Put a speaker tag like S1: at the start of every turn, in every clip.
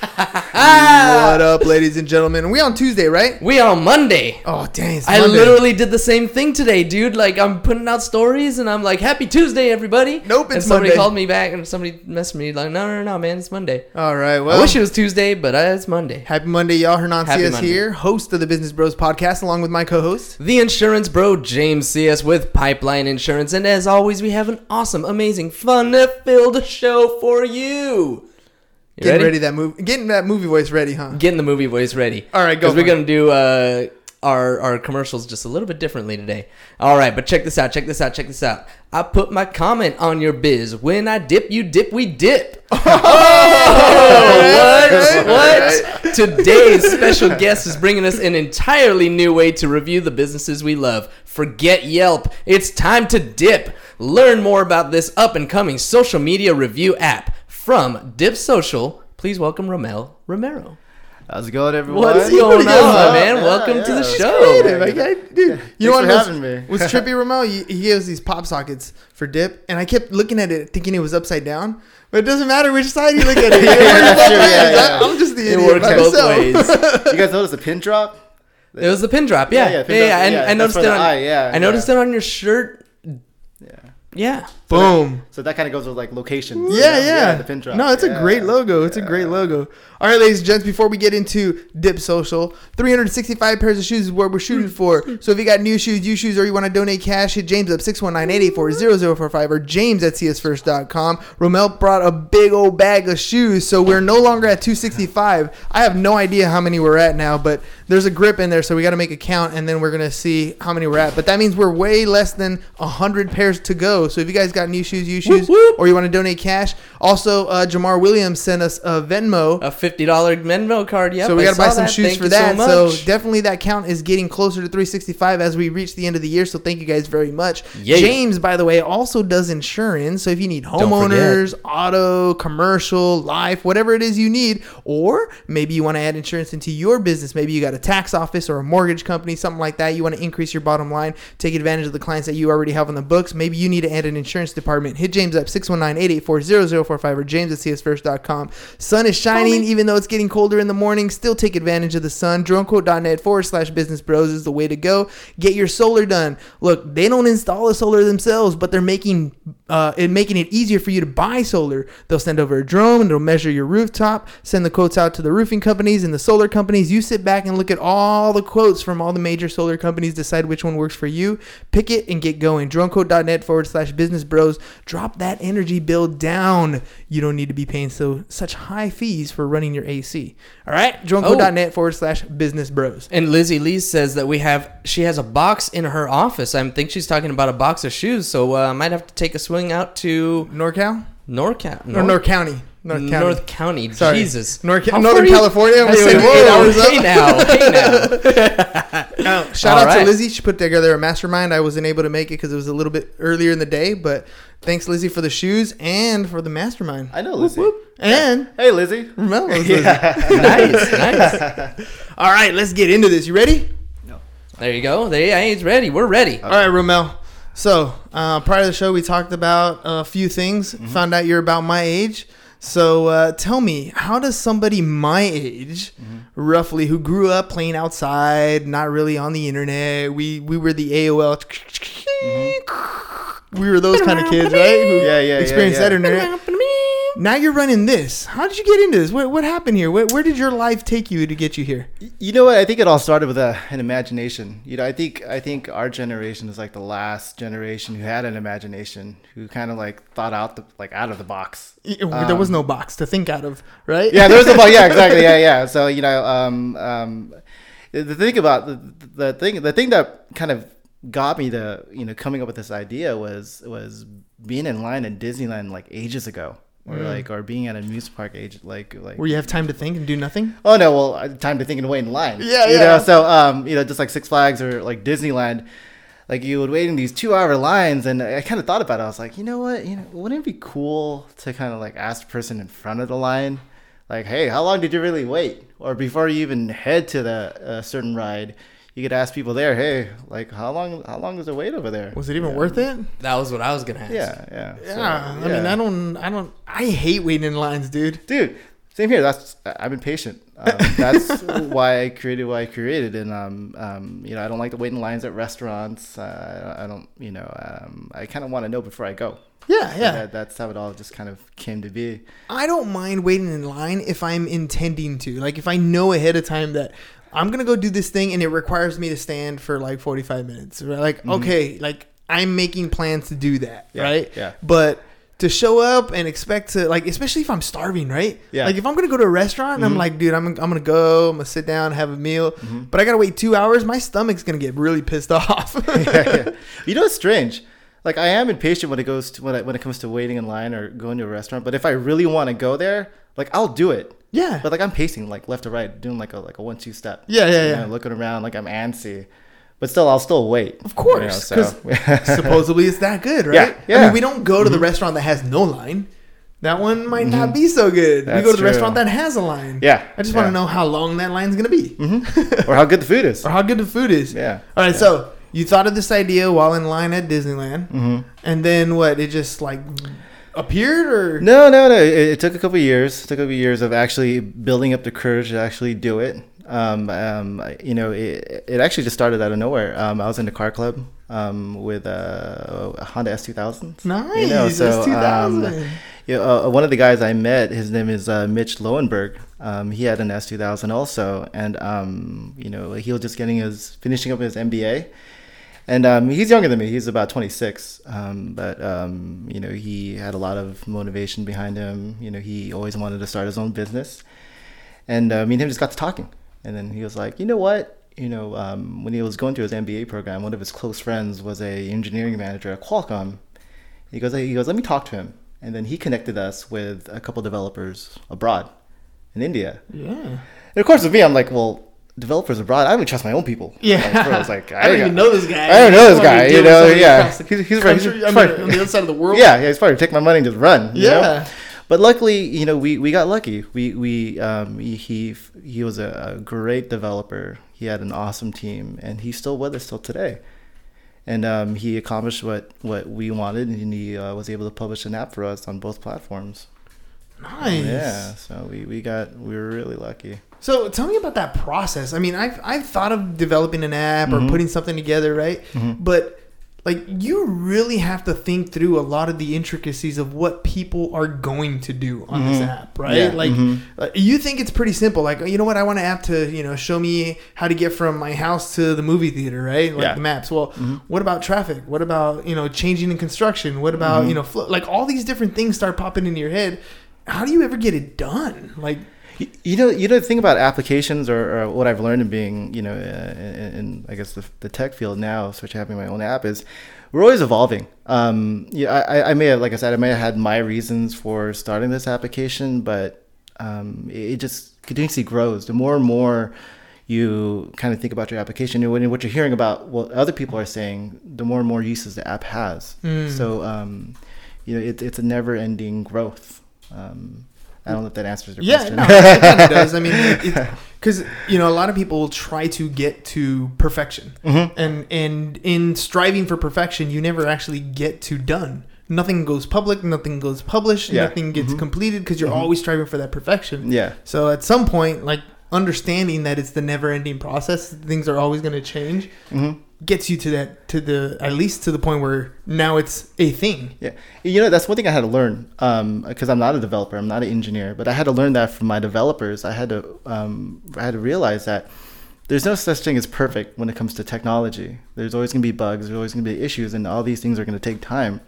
S1: what up, ladies and gentlemen? We on Tuesday, right?
S2: We on Monday.
S1: Oh, dang! It's
S2: I
S1: Monday.
S2: literally did the same thing today, dude. Like I'm putting out stories and I'm like, "Happy Tuesday, everybody!"
S1: Nope,
S2: and
S1: it's
S2: somebody
S1: Monday.
S2: called me back and somebody messaged me like, "No, no, no, man, it's Monday."
S1: All right. Well,
S2: I wish it was Tuesday, but uh, it's Monday.
S1: happy Monday, y'all. Hernan
S2: Happy
S1: Cias
S2: Monday.
S1: here, host of the Business Bros podcast, along with my co-host.
S2: The insurance bro, James Cias with Pipeline Insurance, and as always, we have an awesome, amazing, fun-filled show for you. You
S1: Getting ready? that movie, getting that movie voice ready, huh?
S2: Getting the movie voice ready.
S1: All right, go
S2: Because we're gonna do uh, our our commercials just a little bit differently today. All right, but check this out. Check this out. Check this out. I put my comment on your biz. When I dip, you dip. We dip. Oh, what? What? Today's special guest is bringing us an entirely new way to review the businesses we love. Forget Yelp. It's time to dip. Learn more about this up and coming social media review app from Dip Social. Please welcome Romel Romero.
S3: How's it going, everyone?
S2: What is going on,
S1: good,
S2: man?
S3: Yeah,
S2: Welcome to the show.
S1: Creative, I got- dude. You know
S3: Thanks
S1: what
S3: for
S1: was,
S3: having me.
S1: was trippy, Romel? He, he gives these pop sockets for dip, and I kept looking at it, thinking it was upside down. But it doesn't matter which side you look at it. It works both
S3: yeah, yeah.
S1: I- I'm just the
S2: It
S1: idiot
S2: works
S1: by
S2: both
S1: myself.
S2: ways.
S3: You guys notice the pin drop?
S2: It was the pin drop, yeah,
S3: Yeah,
S2: yeah,
S3: yeah, pin
S2: yeah.
S3: drop,
S2: And
S3: yeah,
S2: I
S3: that's
S2: noticed it on.
S3: eye, yeah,
S2: I noticed
S3: yeah.
S2: it on your shirt.
S3: Yeah.
S2: Yeah,
S1: Boom.
S3: So that kind of goes with like locations.
S1: Yeah,
S3: you know?
S1: yeah.
S3: the pin drop.
S1: No, it's a great logo. It's a great logo. All right, ladies and gents, before we get into Dip Social, 365 pairs of shoes is what we're shooting for. So if you got new shoes, used shoes, or you want to donate cash, hit James up 619-884-0045 or james at csfirst.com. Romel brought a big old bag of shoes, so we're no longer at 265. I have no idea how many we're at now, but there's a grip in there, so we got to make a count, and then we're going to see how many we're at. But that means we're way less than 100 pairs to go. So if you guys got new shoes, used shoes,
S2: whoop.
S1: or you want to donate cash, also uh, Jamar Williams sent us a Venmo.
S2: a fifty dollar Venmo card. Yep,
S1: so we got to buy some
S2: that.
S1: shoes
S2: Thank
S1: for
S2: you
S1: that.
S2: So,
S1: So, definitely that count is getting closer to 365 as we reach the end of the year. So thank you guys very much.
S2: Yeah.
S1: James, by the way, also does insurance. So if you need homeowners, auto, commercial, life, whatever it is you need, or maybe you want to add insurance into your business, maybe you got a tax office or a mortgage company, something like that. You want to increase your bottom line, take advantage of the clients that you already have on the books. Maybe you need to add an insurance department. Hit James up 619-884-0045 or james at csfirst.com. Sun is shining, even though it's getting colder in the morning. Still take advantage of the sun. DroneQuote.net forward slash business bros is the way to go. Get your solar done. Look, they don't install a solar themselves, but they're making uh, it making it easier for you to buy solar. They'll send over a drone, it'll measure your rooftop, send the quotes out to the roofing companies and the solar companies. You sit back and look at all the quotes from all the major solar companies, decide which one works for you, pick it and get going. DroneQuote.net forward slash business bros. Drop that energy bill down. You don't need to be paying so such high fees for running your AC. All right, DroneQuote.net forward slash business bros.
S2: And Lizzie Lee says that we have she has a box in her office. I think she's talking about a box of shoes. So uh, I might have to take a swing out to
S1: NorCal
S2: NorCal,
S1: or North County. North County.
S2: North County.
S1: Sorry.
S2: Jesus,
S1: North,
S2: How
S1: Northern California. I'm saying
S2: whoa,
S1: eight hours up.
S2: hey now, hey now.
S1: Uh, shout
S2: All
S1: out to. Lizzie. She put together a mastermind. I wasn't able to make it because it was a little bit earlier in the day. But thanks, Lizzie, for the shoes and for the mastermind.
S3: I know Lizzie.
S1: And
S3: Hey, Lizzie.
S1: Romel knows Lizzie.
S2: nice, nice.
S1: All right, let's get into this. You ready? No.
S2: There you go. There, yeah, he's ready. We're ready.
S1: All right, Romel. So uh, prior to the show, we talked about a few things.
S2: Mm-hmm.
S1: Found out you're about my age. So uh, tell me, how does somebody my age,
S2: Mm-hmm.
S1: roughly, who grew up playing outside, not really on the internet, we we were the AOL. We were those kind of kids, right? Who
S3: Yeah, yeah, yeah,
S1: experienced
S3: yeah.
S1: that internet. Now you're running this. How did you get into this? What, what happened here? Where, where did your life take you to get you here?
S3: You know what? I think it all started with a, an imagination. You know, I think I think our generation is like the last generation who had an imagination, who kind of like thought out the like out of the box.
S1: there was no box to think out of, right?
S3: Um, Yeah, there was a box. Yeah, exactly. Yeah, yeah. So you know, um, um, the thing about the, the thing, the thing that kind of got me to you know coming up with this idea was was being in line at Disneyland like ages ago. Or like, or being at a amusement park age, like, like
S1: Where you have time to think and do nothing.
S3: Oh no, well, time to think and wait in line.
S1: Yeah,
S3: you
S1: yeah.
S3: know, so um, you know, just like Six Flags or like Disneyland, like you would wait in these two-hour lines, and I kind of thought about it. I was like, you know what, you know, wouldn't it be cool to kind of like ask the person in front of the line, like, hey, how long did you really wait? Or before you even head to the uh, certain ride, you could ask people there, hey, like, how long, how long is the wait over there?
S1: Was it even
S3: Yeah.
S1: worth it?
S2: That was what I was gonna ask.
S3: Yeah, yeah,
S1: Yeah,
S3: So,
S1: I mean. I don't, I don't, I hate waiting in lines, dude.
S3: dude same here that's i've been patient um, that's why i created what i created and um, um, you know i don't like to wait in lines at restaurants uh, i don't you know um, i kind of want to know before i go
S1: Yeah, yeah.
S3: that, that's how it all just kind of came to be
S1: I don't mind waiting in line if I'm intending to. Like if I know ahead of time that I'm gonna go do this thing and it requires me to stand for like 45 minutes. Right? Like okay, like I'm making plans to do that,
S3: Mm-hmm. Yeah,
S1: right?
S3: yeah.
S1: But to show up and expect to like, especially if I'm starving, right?
S3: Yeah. Mm-hmm.
S1: Like if I'm gonna go to a restaurant and I'm like, dude, I'm, I'm gonna go, I'm gonna sit down, have a meal, but I gotta wait two hours. My stomach's gonna get really pissed off. Yeah.
S3: you know it's strange like i am impatient when it goes to when, I, when it comes to waiting in line or going to a restaurant but if i really want to go there like i'll do it
S1: yeah.
S3: but like i'm pacing like left to right doing like a like a one two step
S1: Yeah, yeah,
S3: You
S1: yeah.
S3: know, looking around like i'm antsy but still i'll still wait
S1: Of course,
S3: you know,
S1: because
S3: so-
S1: supposedly it's that good, right?
S3: Yeah,
S1: I mean,
S3: yeah. Mm-hmm.
S1: we don't go to the restaurant that has no line. That one might not be so good. we go to the
S3: true.
S1: restaurant that has a line.
S3: Yeah,
S1: I just want to know how long that line's gonna be,
S3: or how good the food is
S1: or how good the food is.
S3: Yeah.
S1: All right. So you thought of this idea while in line at Disneyland,
S3: Mm-hmm.
S1: and then what? It just like appeared, or
S3: No, no, no. It, it took a couple years. It took a couple years of actually building up the courage to actually do it. Um, um, you know, it, it actually just started out of nowhere. Um, I was in the car club um, with uh, a Honda S2000.
S1: nice.
S3: You know, so,
S1: That's 2000.
S3: um, Yeah, uh, one of the guys I met, his name is uh, Mitch Lowenberg. Um, he had an S2000 also, and um, you know he was just getting his finishing up his MBA, and um, he's younger than me. He's about 26, um, but um, you know he had a lot of motivation behind him. You know he always wanted to start his own business, and uh, me and him just got to talking, and then he was like, you know what, you know, um, when he was going through his MBA program, one of his close friends was a engineering manager at Qualcomm. He goes, he goes, let me talk to him, and then he connected us with a couple developers abroad, in India.
S1: yeah.
S3: And of course, with me, I'm like, well, developers abroad, I don't even trust my own people.
S1: Yeah.
S3: I was like,
S1: I don't even know this guy.
S3: I don't know this guy. You know, yeah. He's, he's,
S1: country,
S3: he's
S1: I mean, on the other side of the world.
S3: yeah, yeah, he's probably take my money and just run. you know?
S1: Yeah.
S3: But luckily, you know, we, we got lucky. We we um he he, he was a, a great developer. He had an awesome team, and he's still with us till today. And um, he accomplished what, what we wanted, and he uh, was able to publish an app for us on both platforms.
S1: Nice.
S3: Yeah, so we, we got we were really lucky.
S1: So tell me about that process. I mean, I've I've thought of developing an app
S3: Mm-hmm.
S1: or putting something together, right? But like you really have to think through a lot of the intricacies of what people are going to do on this app, right?
S3: Mm-hmm. Yeah.
S1: Like
S3: Mhm.
S1: uh, you think it's pretty simple. Like you know what, I want an app to you know show me how to get from my house to the movie theater, right? Like
S3: Yeah.
S1: the maps. Well, what about traffic? What about you know changing in construction? What about you know flo- like all these different things start popping into your head. How do you ever get it done? Like
S3: You- know, you know the thing about applications, or, or what I've learned in being, you know, uh, in, in I guess the, the tech field now, especially having my own app, is we're always evolving. Um, yeah, I, I may have, like I said, I may have had my reasons for starting this application, but um, it, just continuously grows. The more and more you kind of think about your application, and what you're hearing about what other people are saying, the more and more uses the app has. So, um, you know, it, it's a never-ending growth. Um, I don't know if that answers your
S1: Yeah,
S3: question.
S1: no, it kind of does. I mean, because you know, a lot of people try to get to perfection,
S3: Mm-hmm.
S1: and and in striving for perfection, you never actually get to done. Nothing goes public, nothing goes published,
S3: Yeah.
S1: nothing gets mm-hmm. completed because you're mm-hmm. always striving for that perfection.
S3: Yeah.
S1: So at some point, like understanding that it's the never-ending process, things are always going to change.
S3: Mm-hmm.
S1: Gets you to that to the at least to the point where now it's a thing.
S3: Yeah, you know that's one thing I had to learn because I'm not a developer, I'm not an engineer, but I had to learn that from my developers. I had to um, I had to realize that there's no such thing as perfect when it comes to technology. There's always going to be bugs, there's always going to be issues, and all these things are going to take time.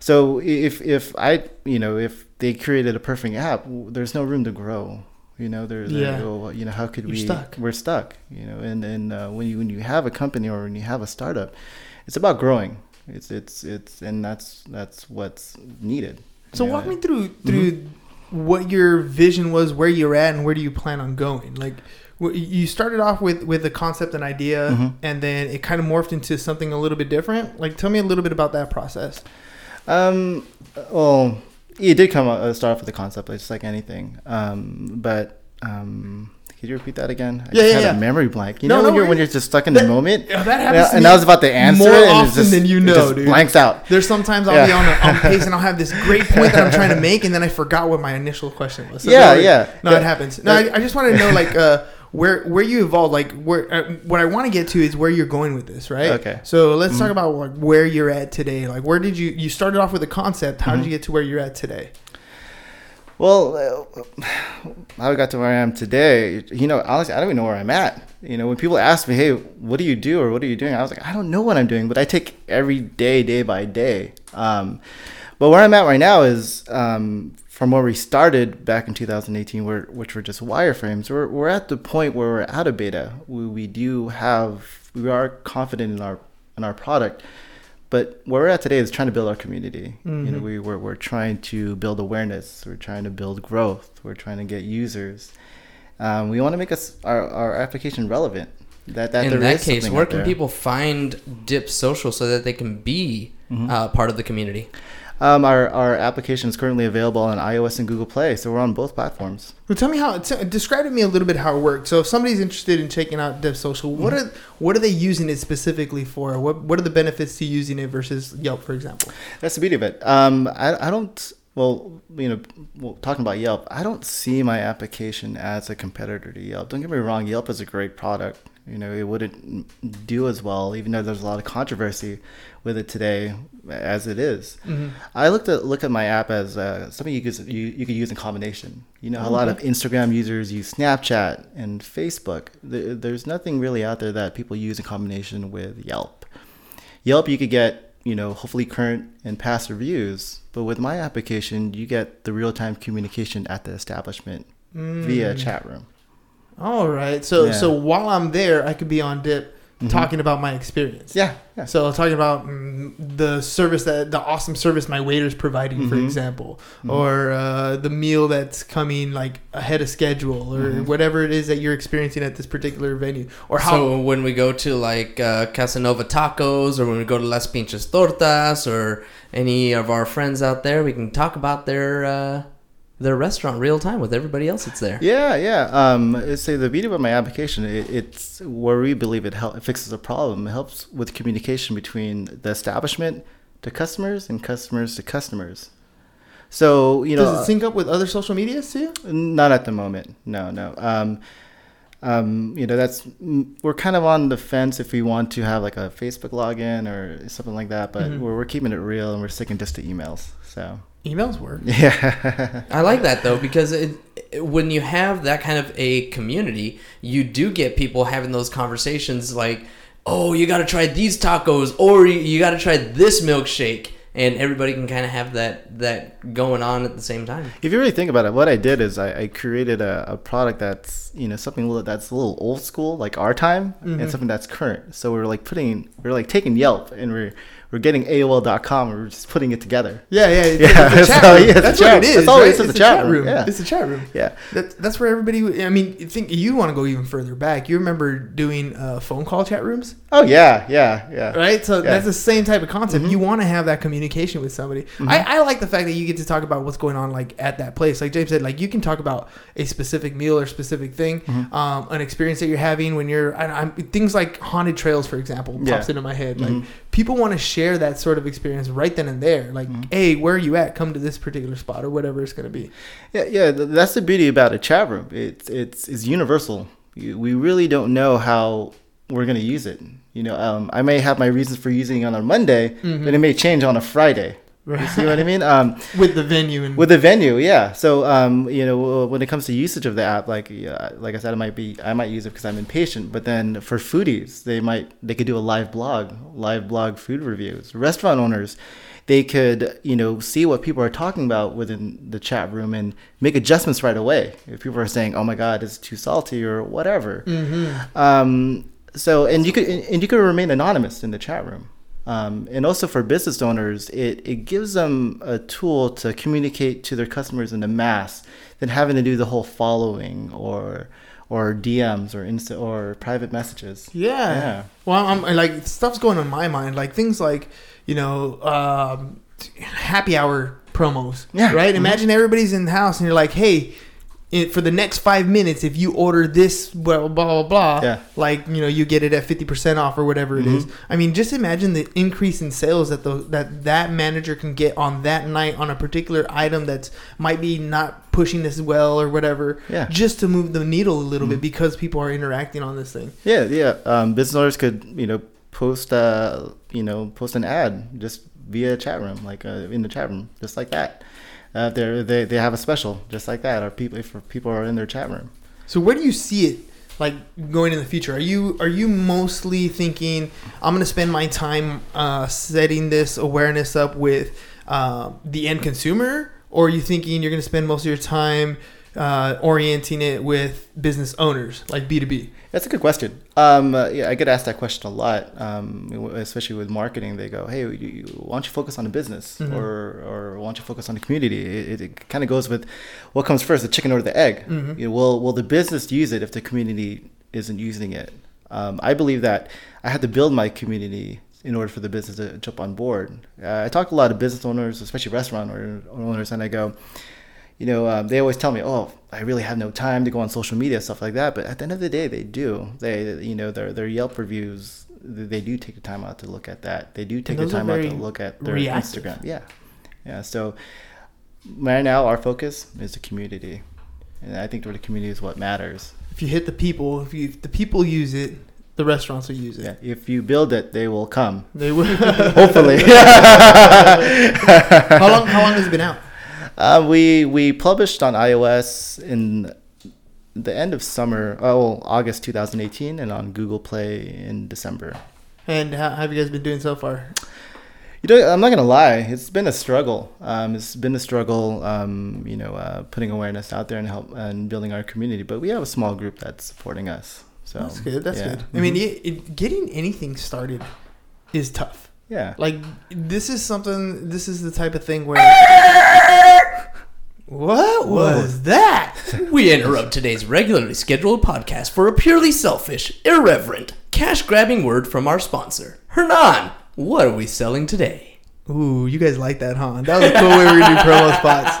S3: So if if I you know if they created a perfect app, there's no room to grow. You know, there's
S1: Yeah.
S3: well, you know how could
S1: You're
S3: we?
S1: stuck.
S3: We're stuck. You know, and and uh, when you when you have a company or when you have a startup, it's about growing. It's it's it's and that's that's what's needed.
S1: So walk me through through what your vision was, where you're at, and where do you plan on going? Like you started off with with a concept and idea,
S3: Mhm.
S1: and then it kind of morphed into something a little bit different. Like tell me a little bit about that process.
S3: Um, well, it did come uh, start off with the concept, just like anything. Um, but um, could you repeat that again? I
S1: Yeah,
S3: just
S1: yeah,
S3: had
S1: yeah.
S3: a memory blank. You
S1: No,
S3: know
S1: no
S3: when you're when you're just stuck in the moment.
S1: Yeah, that
S3: Yeah,
S1: happens
S3: and
S1: me
S3: I was about to answer
S1: more
S3: it, and it
S1: often
S3: just,
S1: than you know,
S3: just
S1: dude.
S3: blanks out.
S1: There's sometimes I'll be on a, on pace and I'll have this great point that I'm trying to make, and then I forgot what my initial question was. So
S3: Yeah, yeah.
S1: No,
S3: Yeah.
S1: it happens. No, I, I just want to know like uh, where where you evolved. Like where uh, what I want to get to is where you're going with this, right?
S3: Okay. Mm-hmm.
S1: So let's talk about like where you're at today. Like where did you you started off with a concept? How
S3: Mm-hmm.
S1: did you get to where you're at today?
S3: Well, uh, how I got to where I am today, you know, honestly, I don't even know where I'm at. You know, when people ask me, "Hey, what do you do?" or "What are you doing?" I was like, "I don't know what I'm doing," but I take every day, day by day. Um, but where I'm at right now is um, from where we started back in 2018, where which were just wireframes. We're we're at the point where we're out of beta. We, we do have we are confident in our in our product. But where we're at today is trying to build our community. You know, we, we're, we're trying to build awareness. We're trying to build growth. We're trying to get users. Um, we want to make us our, our application relevant. That, that
S2: In that case, where can people find Dip Social so that they can be
S3: Mm-hmm.
S2: uh, part of the community?
S3: Um, our, our application is currently available on iOS and Google Play, so we're on both platforms.
S1: Well, tell me how. T- describe to me a little bit how it works. So if somebody's interested in checking out Dip Social, what
S3: Mm-hmm.
S1: are what are they using it specifically for? What what are the benefits to using it versus Yelp, for example?
S3: That's the beauty of it. Um, I, I don't, well, you know, well, talking about Yelp, I don't see my application as a competitor to Yelp. Don't get me wrong, Yelp is a great product. You know, it wouldn't do as well, even though there's a lot of controversy with it today as it is. Mm-hmm. I looked at look at my app as uh, something you could you, you could use in combination. You know, a lot of mm-hmm. Instagram users use Snapchat and Facebook. There, there's nothing really out there that people use in combination with Yelp. Yelp, you could get, you know, hopefully current and past reviews. But with my application, you get the real time communication at the establishment via mm. chat room.
S1: All right. So
S3: Yeah.
S1: so while I'm there, I could be on Dip talking about my experience.
S3: Yeah, yeah.
S1: So talking about mm, the service that the awesome service my waiter's providing, for
S3: Mhm.
S1: example, or uh, the meal that's coming like ahead of schedule, or whatever it is that you're experiencing at this particular venue, or how.
S2: So when we go to like uh, Casanova Tacos, or when we go to Las Pinches Tortas, or any of our friends out there, we can talk about their uh, their restaurant real time with everybody else that's there.
S3: Yeah, yeah. Um, say the beauty about my application, it, it's where we believe it, help, it fixes a problem. It helps with communication between the establishment to customers and customers to customers. So you know,
S1: does it sync up with other social medias too?
S3: Not at the moment. No, no. Um, um, you know, that's we're kind of on the fence if we want to have like a Facebook login or something like that, but we're, we're keeping it real and we're sticking just to emails. So
S1: Emails work.
S3: yeah,
S2: I like that though because it, it- when you have that kind of a community, you do get people having those conversations like, "Oh, you got to try these tacos," or "You, you got to try this milkshake," and everybody can kind of have that that going on at the same time.
S3: if you really think about it, what I did is I, I created a, a product that's you know something that's a little old school, like our time, and mm-hmm. something that's current. So we're like putting we're like taking Yelp and we're we're getting AOL.com and we're just putting it together.
S1: Yeah, yeah, it's,
S3: Yeah,
S1: it's a chat
S3: so,
S1: room.
S3: yeah,
S1: that's what it is.
S3: that's all
S1: right?
S3: it's a chat room, yeah.
S1: It's a chat room.
S3: Yeah.
S1: That, that's where everybody. I mean, you think you want to go even further back. You remember doing uh, phone call chat rooms,
S3: Oh yeah, yeah, yeah.
S1: right? So
S3: Yeah. Mm-hmm.
S1: that's the same type of concept. You want to have that communication with somebody. I, I like the fact that you get to talk about what's going on, like at that place. Like James said, like you can talk about a specific meal or specific thing,
S3: Mm-hmm.
S1: um, an experience that you're having when you're. I, I'm things like haunted trails, for example,
S3: Yeah.
S1: pops into my head. Like
S3: Mhm.
S1: people want to share that sort of experience right then and there. Like,
S3: Mm-hmm.
S1: hey, where are you at? Come to this particular spot or whatever it's going to be.
S3: Yeah, yeah, that's the beauty about a chat room. It's it's it's universal. We really don't know how we're gonna use it. You know, um, I may have my reasons for using it on a Monday,
S1: Mm-hmm.
S3: but it may change on a Friday. You see what I mean? Um,
S1: with the venue and
S3: with the venue, yeah. So, um, you know, when it comes to usage of the app, like, yeah, like I said, it might be, I might use it because I'm impatient. But then for foodies, they might, they could do a live blog, live blog food reviews. Restaurant owners, they could, you know, see what people are talking about within the chat room and make adjustments right away. If people are saying, "Oh my God, it's too salty" or whatever. Um, so, and you could, and you could remain anonymous in the chat room. Um, and also for business owners, it, it gives them a tool to communicate to their customers in the mass than having to do the whole following or or DMs or insta or private messages.
S1: Yeah.
S3: Yeah.
S1: Well, I'm like stuff's going on in my mind, like things like you know, um, happy hour promos.
S3: Yeah.
S1: Right.
S3: Mhm.
S1: Imagine everybody's in the house and you're like, hey. It, for the next five minutes, if you order this, blah blah blah, blah
S3: Yeah.
S1: like you know, you get it at fifty percent off or whatever it is. I mean, just imagine the increase in sales that the that that manager can get on that night on a particular item that's might be not pushing as well or whatever.
S3: Yeah.
S1: just to move the needle a little bit because people are interacting on this thing.
S3: Yeah, yeah. Um, business owners could, you know, post, uh, you know, post an ad just via chat room, like uh, in the chat room, just like that. Uh, they they they have a special just like that, or people if people are in their chat room.
S1: So where do you see it like going in the future? Are you are you mostly thinking I'm going to spend my time uh, setting this awareness up with uh, the end consumer, or are you thinking you're going to spend most of your time uh, orienting it with business owners like B2B?
S3: That's a good question. Um, uh, yeah, I get asked that question a lot, um, especially with marketing. They go, "Hey, why don't you focus on the business,
S1: Mhm.
S3: or or why don't you focus on the community?" It, it, kind of goes with what comes first, the chicken or the egg.
S1: Mhm.
S3: You know, will will the business use it if the community isn't using it? Um, I believe that I had to build my community in order for the business to jump on board. Uh, I talk to a lot of business owners, especially restaurant owners, and I go, you know, um, they always tell me, "Oh, I really have no time to go on social media, stuff like that." But at the end of the day, they do. They, you know, their their Yelp reviews, they do take the time out to look at that. They do take the time out to look at their
S1: reactive.
S3: Instagram. Yeah, yeah. So right now, our focus is the community, and I think the community is what matters.
S1: If you hit the people, if, you, if the people use it, the restaurants will use it.
S3: Yeah, if you build it, they will come.
S1: They will.
S3: Hopefully.
S1: how long? How long has it been out?
S3: Uh, we we published on iOS in the end of summer, oh August 2018, and on Google Play in December.
S1: And how have you guys been doing so far?
S3: You know, I'm not gonna lie, it's been a struggle. Um, it's been a struggle. Um, you know, uh, putting awareness out there and help and building our community. But we have a small group that's supporting us. So
S1: That's good. That's
S3: yeah.
S1: good. I mean, it, it, getting anything started is tough.
S3: yeah.
S1: Like this is something. This is the type of thing where. What was that?
S2: We interrupt today's regularly scheduled podcast for a purely selfish, irreverent, cash grabbing word from our sponsor. Hernan, what are we selling today?
S1: Ooh, you guys like that, huh? That was a cool way we're do promo spots.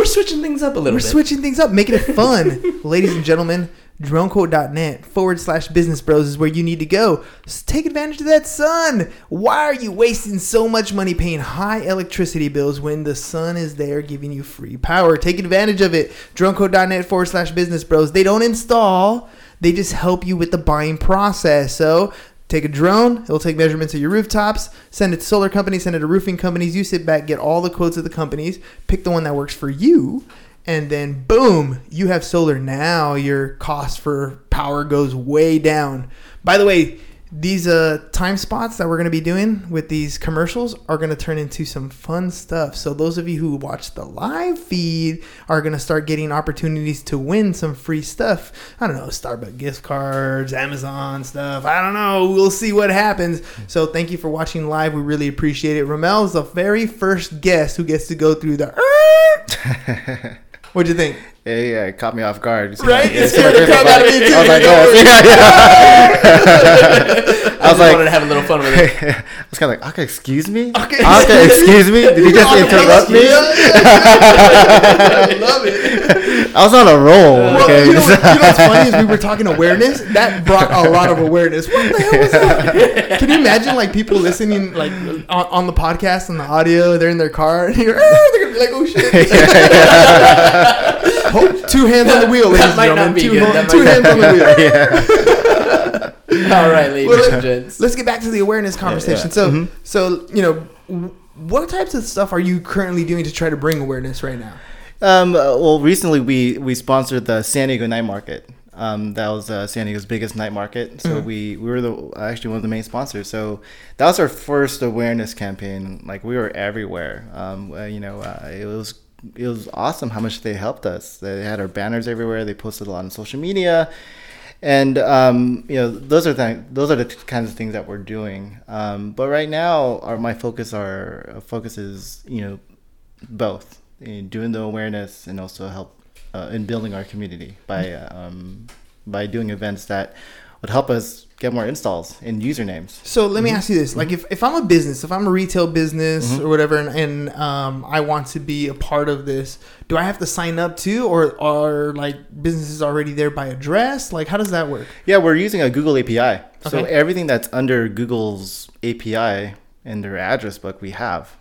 S2: We're switching things up a little
S1: We're
S2: bit.
S1: switching things up, making it fun, ladies and gentlemen. DroneQuote.net forward slash business bros is where you need to go. Just take advantage of that sun. Why are you wasting so much money paying high electricity bills when the sun is there giving you free power? Take advantage of it. DroneQuote.net forward slash business bros. They don't install, they just help you with the buying process. So Take a drone, it'll take measurements of your rooftops, send it to solar companies, send it to roofing companies. You sit back, get all the quotes of the companies, pick the one that works for you, and then boom, you have solar. Now your cost for power goes way down. By the way, these uh, time spots that we're going to be doing with these commercials are going to turn into some fun stuff. So those of you who watch the live feed are going to start getting opportunities to win some free stuff. I don't know, Starbucks gift cards, Amazon stuff. I don't know. We'll see what happens. So thank you for watching live. We really appreciate it. Romel is the very first guest who gets to go through the. What'd you think?
S3: Yeah, yeah, it caught me off guard.
S1: Right?
S3: you
S1: It scared the crap out of me, too.
S3: I was like, oh, yeah, yeah.
S2: I,
S3: was
S2: just
S3: like-
S2: wanted to have a little fun with it.
S3: I was kind of like, okay, excuse me?
S1: Okay.
S3: Okay, excuse me? Did you just interrupt me?
S1: I love it.
S3: I was on a roll.
S1: Well,
S3: Okay.
S1: you, know what, you know what's funny is we were talking awareness. That brought a lot of awareness. What the hell was that? Can you imagine like people listening like on, on the podcast and the audio? They're in their car and you're, they're gonna be like, "Oh shit!" Hold- two hands on the wheel, ladies
S2: That
S1: and
S2: might not
S1: gentlemen.
S2: be
S1: Two,
S2: good.
S1: ho-
S2: That
S1: two hands
S2: not
S1: on the wheel.
S2: All right, ladies
S1: Well,
S2: and
S1: let-
S2: gents.
S1: Let's get back to the awareness conversation.
S3: yeah.
S1: So,
S3: Mhm.
S1: so you know, w- what types of stuff are you currently doing to try to bring awareness right now?
S3: Um, uh, well, recently we we sponsored the San Diego Night Market. Um, that was uh, San Diego's biggest night market. So
S1: Mhm.
S3: we we were the actually one of the main sponsors. So that was our first awareness campaign. Like we were everywhere. Um, uh, you know, uh, it was it was awesome how much they helped us. They had our banners everywhere. They posted a lot on social media. And um, you know those are th- those are the kinds of things that we're doing. Um, but right now, our my focus our focus is you know both in doing the awareness and also help uh, in building our community by um, by doing events that would help us get more installs and usernames.
S1: So let
S3: Mm-hmm.
S1: me ask you this: like, if, if I'm a business, if I'm a retail business
S3: Mm-hmm.
S1: or whatever, and, and um, I want to be a part of this, do I have to sign up too, or are like businesses already there by address? Like, how does that work?
S3: Yeah, we're using a Google API, so
S1: Okay.
S3: everything that's under Google's API in their address book we have.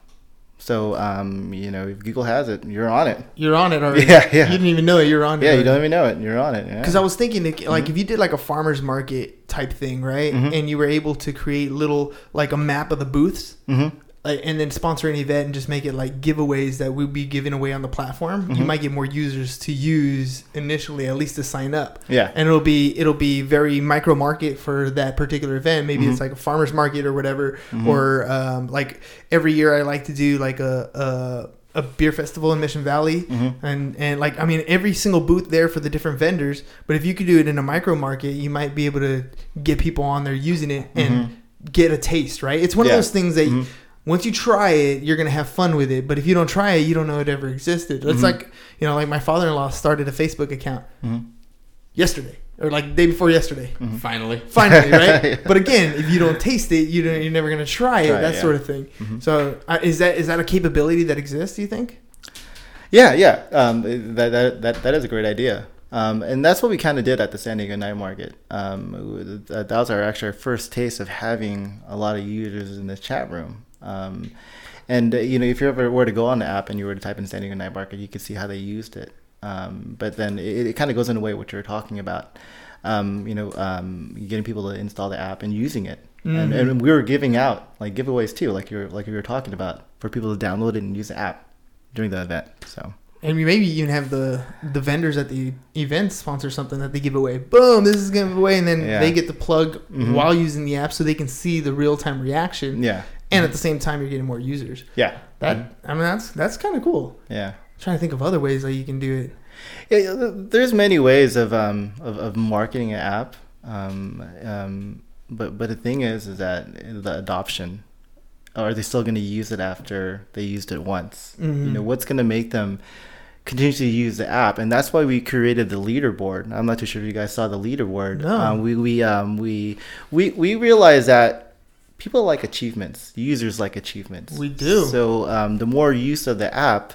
S3: So um, you know, if Google has it, you're on it.
S1: You're on it already.
S3: Yeah, yeah.
S1: You didn't even know it. You're on it.
S3: Yeah, you don't even know it. You're on it. Yeah.
S1: Because I was thinking, like,
S3: Mm-hmm.
S1: if you did like a farmers market type thing, right, and you were able to create little like a map of the booths,
S3: Mhm.
S1: Like, and then sponsor an event and just make it like giveaways that will be given away on the platform,
S3: Mm-hmm.
S1: you might get more users to use initially, at least to sign up.
S3: Yeah.
S1: and it'll be it'll be very micro market for that particular event. Maybe
S3: Mm-hmm.
S1: it's like a farmers market or whatever, or um, like every year I like to do like a. a a beer festival in Mission Valley,
S3: Mm-hmm.
S1: and and like I mean every single booth there for the different vendors. But if you could do it in a micro market, you might be able to get people on there using it and get a taste. Right? It's one
S3: Mm-hmm. Yeah.
S1: of those things that
S3: Mhm.
S1: Once you try it, you're gonna have fun with it. But if you don't try it, you don't know it ever existed.
S3: Mm-hmm.
S1: It's like you know, like my father-in-law started a Facebook account
S3: Mhm.
S1: yesterday or like the day before yesterday.
S3: Mm-hmm.
S2: Finally.
S1: Finally, right?
S3: Yeah.
S1: But again, if you don't taste it, you don't, you're never gonna try it.
S3: Try it,
S1: that
S3: yeah.
S1: sort of thing.
S3: Mhm.
S1: So, uh, is that is that a capability that exists? Do you think?
S3: Yeah, yeah. Um, that, that, that, that is a great idea. Um, and that's what we kind of did at the San Diego Night Market. Um, that that was our actually our first taste of having a lot of users in the chat room. Um, and uh, you know, if you ever were to go on the app and you were to type in San Diego Night Market, you could see how they used it. Um, but then it, it kind of goes in a way what you're talking about. Um, you know, um, getting people to install the app and using it. And, and we were giving out like giveaways too, like you're like you were talking about, for people to download it and use the app during the event. So.
S1: And we maybe even have the the vendors at the event sponsor something that they give away. Boom, this is gonna give away, and then
S3: Yeah.
S1: they get the plug
S3: Mhm.
S1: while using the app, so they can see the real time reaction.
S3: Yeah.
S1: And at the same time, you're getting more users.
S3: Yeah.
S1: That I mean, that's that's kind of cool.
S3: Yeah.
S1: trying to think of other ways that you can do it.
S3: Yeah, there's many ways of um of, of marketing an app. Um, um, but but the thing is, is that the adoption. Are they still going to use it after they used it once? You
S1: Mhm.
S3: know, what's going to make them continue to use the app? And that's why we created the leaderboard. I'm not too sure if you guys saw the leaderboard.
S1: No.
S3: Um, we we um we we we realized that people like achievements. Users like achievements.
S1: We do.
S3: So um, the more use of the app,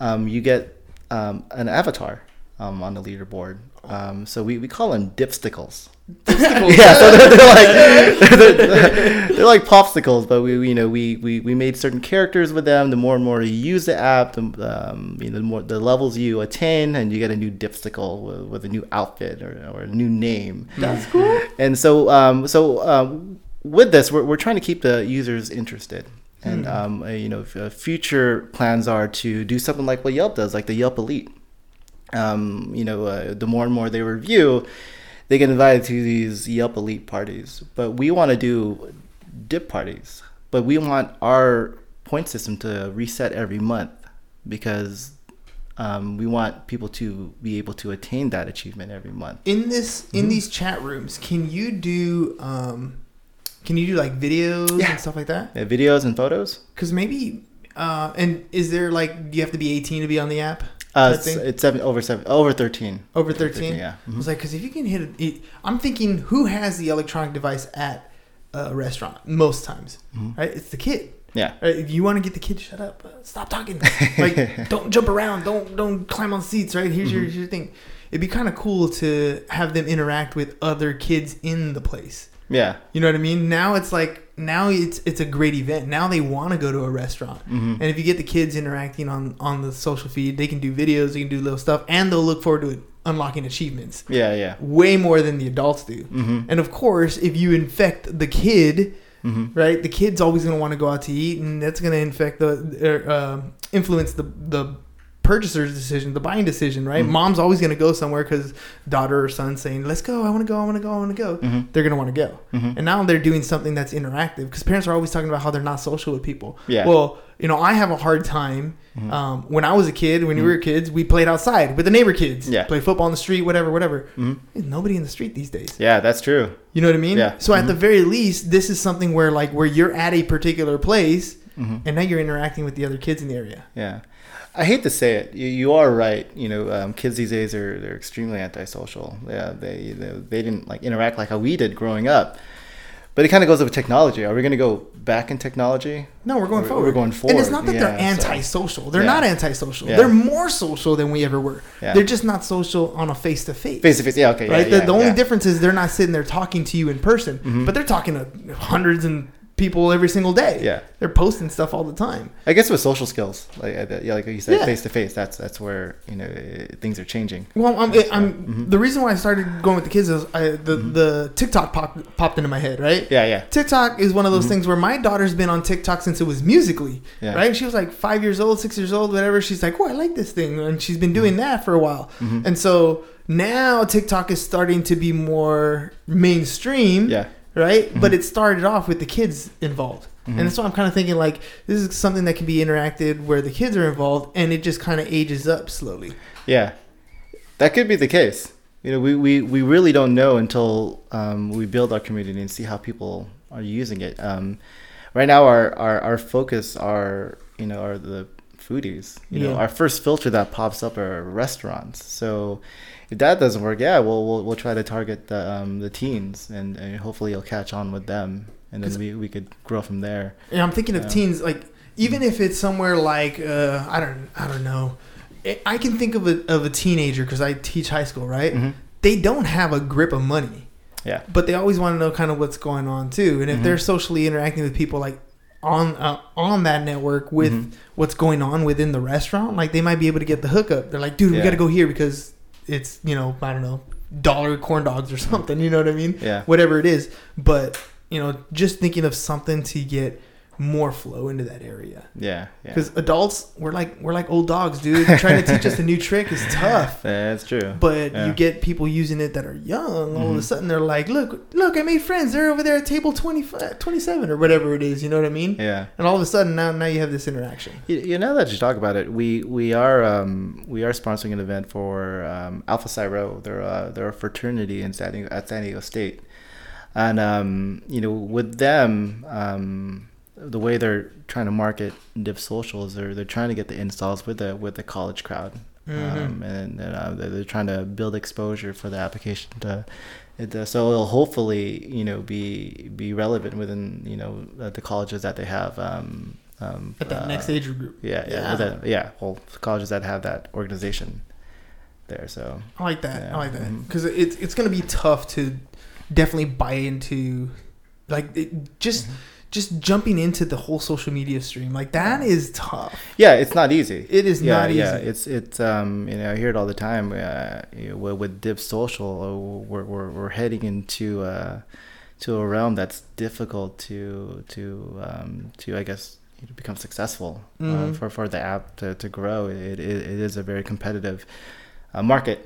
S3: um, you get um, an avatar um, on the leaderboard. Um, so we, we call them dipsticles. yeah, so they're, they're like they're, they're like popsicles, but we we, you know we, we, we made certain characters with them. The more and more you use the app, the um, you know the more the levels you attain, and you get a new dipsticle with, with a new outfit or, or a new name.
S1: That's cool.
S3: And so um, so um, with this, we're we're trying to keep the users interested. And um, uh, you know, uh, future plans are to do something like what Yelp does, like the Yelp Elite. Um, you know, uh, the more and more they review, they get invited to these Yelp Elite parties. But we want to do dip parties, but we want our point system to reset every month because um, we want people to be able to attain that achievement every month.
S1: In this in these chat rooms, can you do um, can you do like videos
S3: Yeah.
S1: and stuff like that?
S3: Yeah, videos and photos.
S1: Because maybe uh, and is there like do you have to be 18 to be on the app?
S3: Uh, it's, it's seven over seven over thirteen.
S1: Over 13?
S3: yeah.
S1: I was like, because if you can hit it, it, I'm thinking who has the electronic device at a restaurant most times,
S3: Mm-hmm.
S1: right? It's the kid.
S3: Yeah.
S1: Right? If you want to get the kid, shut up, uh, stop talking, like don't jump around, don't don't climb on seats, right? Here's
S3: Mm-hmm.
S1: here's your thing. It'd be kind of cool to have them interact with other kids in the place.
S3: Yeah.
S1: You know what I mean? Now it's like now it's it's a great event. Now they want to go to a restaurant,
S3: Mhm.
S1: and if you get the kids interacting on on the social feed, they can do videos, they can do little stuff, and they'll look forward to it unlocking achievements
S3: Yeah, yeah.
S1: way more than the adults do.
S3: Mm-hmm.
S1: And of course, if you infect the kid,
S3: Mm-hmm.
S1: right, the kid's always going to want to go out to eat, and that's going to infect the er, uh, influence the the purchaser's decision, the buying decision, right?
S3: Mhm.
S1: Mom's always going to go somewhere because daughter or son saying, "Let's go, I want to go, I want to go, I want to go."
S3: Mhm.
S1: They're going to want to go,
S3: Mhm.
S1: and now they're doing something that's interactive because parents are always talking about how they're not social with people.
S3: Yeah.
S1: Well, you know, I have a hard time.
S3: Mhm.
S1: Um, when I was a kid, when we were kids, we played outside with the neighbor kids.
S3: Yeah.
S1: Play football in the street, whatever, whatever.
S3: Mhm.
S1: Nobody in the street these days.
S3: Yeah, that's true.
S1: You know what I mean?
S3: Yeah.
S1: So at the very least, this is something where like where you're at a particular place and now you're interacting with the other kids in the area.
S3: Yeah, I hate to say it. You, you are right. You know, um, kids these days are they're extremely antisocial. Yeah, they, they they didn't like interact like how we did growing up. But it kind of goes with technology. Are we going to go back in technology?
S1: No, we're going
S3: We're-
S1: forward.
S3: we're going forward.
S1: And it's not that they're
S3: yeah, so-
S1: antisocial. They're
S3: Yeah.
S1: not antisocial.
S3: Yeah.
S1: They're more social than we ever were.
S3: Yeah.
S1: They're just not social on a face to face.
S3: Face to face. Yeah. Okay.
S1: Right.
S3: Yeah,
S1: the, the only difference is they're not sitting there talking to you in person,
S3: Mhm.
S1: but they're talking to hundreds and people every single day.
S3: Yeah.
S1: They're posting stuff all the time.
S3: I guess with social skills, like yeah, like you said, face to face. That's that's where you know things are changing.
S1: Well, I'm, I'm
S3: Mhm.
S1: the reason why I started going with the kids is I, the the TikTok popped popped into my head, right?
S3: Yeah. Yeah.
S1: TikTok is one of those things where my daughter's been on TikTok since it was Musical.ly,
S3: Yeah.
S1: right? She was like five years old, six years old, whatever. She's like, "Oh, I like this thing," and she's been doing that for a while.
S3: Mhm.
S1: And so now TikTok is starting to be more mainstream,
S3: Yeah.
S1: Right? But
S3: Mhm.
S1: it started off with the kids involved.
S3: Mhm.
S1: And that's why I'm kind of thinking like this is something that can be interacted where the kids are involved and it just kind of ages up slowly.
S3: Yeah, that could be the case. You know, we, we, we really don't know until um, we build our community and see how people are using it. Um, right now, our, our, our focus are you know are the foodies. You know, our first filter that pops up are restaurants. So if that doesn't work, yeah, we'll we'll, we'll try to target the um, the teens and, and hopefully you'll catch on with them, and then we, we could grow from there.
S1: And I'm thinking of
S3: Yeah.
S1: teens like even if it's somewhere like uh, I don't I don't know. I- I can think of a of a teenager because I teach high school, right?
S3: Mhm.
S1: They don't have a grip of money,
S3: Yeah.
S1: but they always want to know kind of what's going on too. And if
S3: Mhm.
S1: they're socially interacting with people like on uh, on that network with
S3: Mhm.
S1: what's going on within the restaurant, like they might be able to get the hookup. They're like, dude, we got to go here because it's you know I don't know dollar corn dogs or something. You know what I mean?
S3: Yeah.
S1: Whatever it is, but you know, just thinking of something to get more flow into that area.
S3: Yeah. Yeah.
S1: Because adults, we're like we're like old dogs, dude. Trying to teach us a new trick is tough.
S3: That's true.
S1: But
S3: Yeah.
S1: you get people using it that are young. All of a
S3: Mhm.
S1: sudden, they're like, "Look, look! I made friends. They're over there at table 25, 27 or whatever it is." You know what I mean?
S3: Yeah.
S1: And all of a sudden, now now you have this interaction.
S3: You, you know that you talk about it, we we are um, we are sponsoring an event for um, Alpha Psi Rho. They're uh, they're a fraternity in San Diego, at San Diego State, and um, you know with them, um, the way they're trying to market Dip Socials, they're they're trying to get the installs with the with the college crowd, um, and, and uh, they're, they're trying to build exposure for the application to. It, uh, so it'll hopefully, you know, be be relevant within, you know, uh, the colleges that they have. Um, um,
S1: At that
S3: uh,
S1: next age group.
S3: yeah, yeah,
S1: Yeah.
S3: that- yeah. Well, colleges that have that organization there. So
S1: I like that. I like that because it's it's gonna be tough to definitely buy into, like it, just
S3: Mm-hmm.
S1: Just jumping into the whole social media stream. Like that is tough.
S3: yeah, it's not easy.
S1: It is
S3: yeah,
S1: not easy.
S3: Yeah, it's it's um you know I hear it all the time. Uh, with, Dip Social, uh, we're, we're we're heading into uh to a realm that's difficult to to um to I guess become successful uh,
S1: Mhm.
S3: for for the app to, to grow. It, it it is a very competitive uh, market.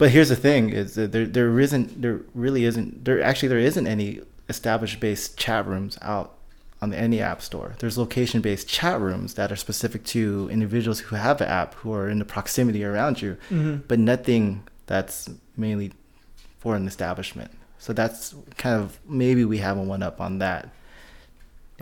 S3: But here's the thing: is that there there isn't there really isn't there actually there isn't any established based chat rooms out on the, any app store. There's location based chat rooms that are specific to individuals who have the app who are in the proximity around you,
S1: Mhm.
S3: but nothing that's mainly for an establishment. So that's kind of maybe we have a one up on that.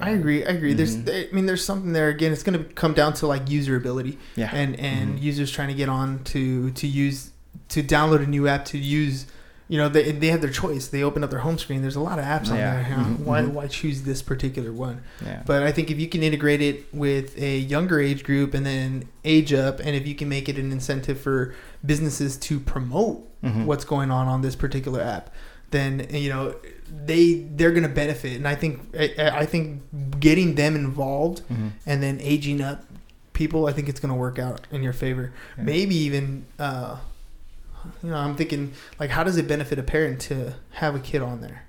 S1: I agree. I agree.
S3: Mhm.
S1: There's, I mean, there's something there. Again, it's going to come down to like usability
S3: Yeah.
S1: and and
S3: Mhm.
S1: users trying to get on to to use to download a new app to use. You know, they they have their choice. They open up their home screen. There's a lot of apps on
S3: Yeah.
S1: there. Huh?
S3: Mhm,
S1: Why
S3: mhm.
S1: why choose this particular one?
S3: yeah.
S1: But I think if you can integrate it with a younger age group and then age up, and if you can make it an incentive for businesses to promote
S3: Mhm.
S1: what's going on on this particular app, then you know they they're going to benefit. And I think I, I think getting them involved
S3: Mhm.
S1: and then aging up people, I think it's going to work out in your favor.
S3: Yeah.
S1: Maybe even uh, you know, I'm thinking like, how does it benefit a parent to have a kid on there?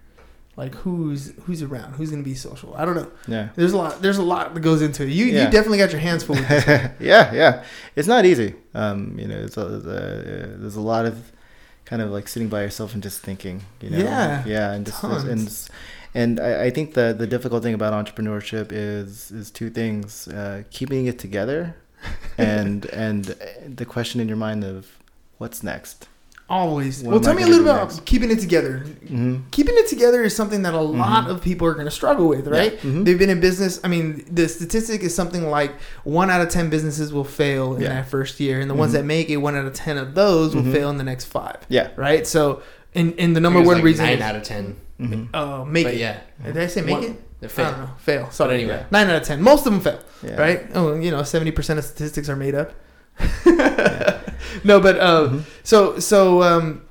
S1: Like, who's who's around? Who's gonna be social? I don't know.
S3: Yeah.
S1: There's a lot. There's a lot that goes into it. You
S3: Yeah.
S1: you definitely got your hands full. With this.
S3: yeah, yeah. It's not easy. Um, you know, it's a, a, there's a lot of kind of like sitting by yourself and just thinking. You know,
S1: Yeah,
S3: yeah, and just
S1: tons.
S3: and s- and I, I think the the difficult thing about entrepreneurship is is two things: uh, keeping it together, and and the question in your mind of what's next.
S1: Always.
S3: What
S1: well, tell me a little bit about
S3: next?
S1: keeping it together.
S3: hmm
S1: Keeping it together is something that a lot of people are going to struggle with, right?
S3: Mhm.
S1: They've been in business. I mean, the statistic is something like one out of ten businesses will fail in
S3: Yeah.
S1: that first year, and the ones
S3: Mhm.
S1: that make it, one out of ten of those will
S3: Mhm.
S1: fail in the next five.
S3: Yeah.
S1: Right. So, and and the number
S2: think it was
S1: one
S2: like
S1: reason
S2: nine
S1: is
S2: out of ten.
S3: hmm
S1: uh, make
S2: But
S1: it.
S2: yeah,
S1: Did I say make
S2: One-
S1: it?
S2: they
S1: I
S2: fail.
S1: don't know. Fail. Sorry.
S2: anyway.
S1: nine out of ten. Most of them fail.
S3: Yeah.
S1: Right. Oh, you know, seventy percent of statistics are made up. no, but uh,
S3: Mhm.
S1: so so um,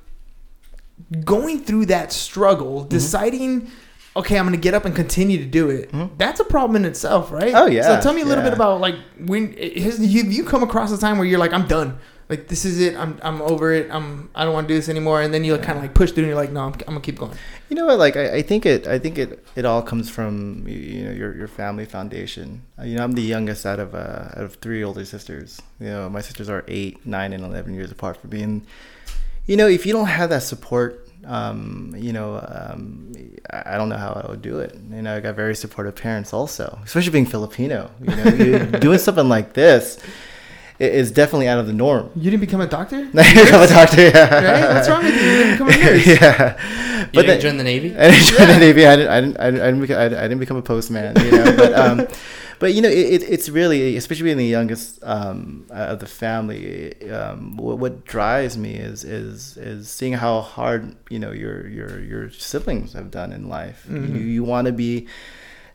S1: going through that struggle,
S3: Mm-hmm.
S1: deciding, okay, I'm going to get up and continue to do it.
S3: Mhm.
S1: That's a problem in itself, right?
S3: Oh, yeah,
S1: So tell me a little
S3: yeah.
S1: bit about like when has you you come across a time where you're like, I'm done. Like this is it. I'm I'm over it. I'm I don't want to do this anymore. And then you like, kind of like push through. and You're like, no, I'm, I'm gonna keep going.
S3: You know what? Like I, I think it. I think it. It all comes from you- you know your your family foundation. Uh, You know, I'm the youngest out of uh, out of three older sisters. You know, my sisters are eight, nine, and eleven years apart from me. And you know, if you don't have that support, um, you know, um, I don't know how I would do it. You know, I got very supportive parents also, especially being Filipino. You know, doing something like this is definitely out of the norm.
S1: You didn't become a doctor, No, I
S3: Become a doctor, yeah.
S1: right? What's wrong with you? You didn't become a nurse.
S3: yeah.
S2: you didn't join the navy.
S3: I didn't join the Navy. I didn't. I didn't. I didn't, I didn't, become, I didn't become a postman. You know, but um, but you know, it, it, it's really, especially being the youngest um, of the family. Um, what, what drives me is is is seeing how hard you know your your your siblings have done in life.
S1: Mhm.
S3: You you want to be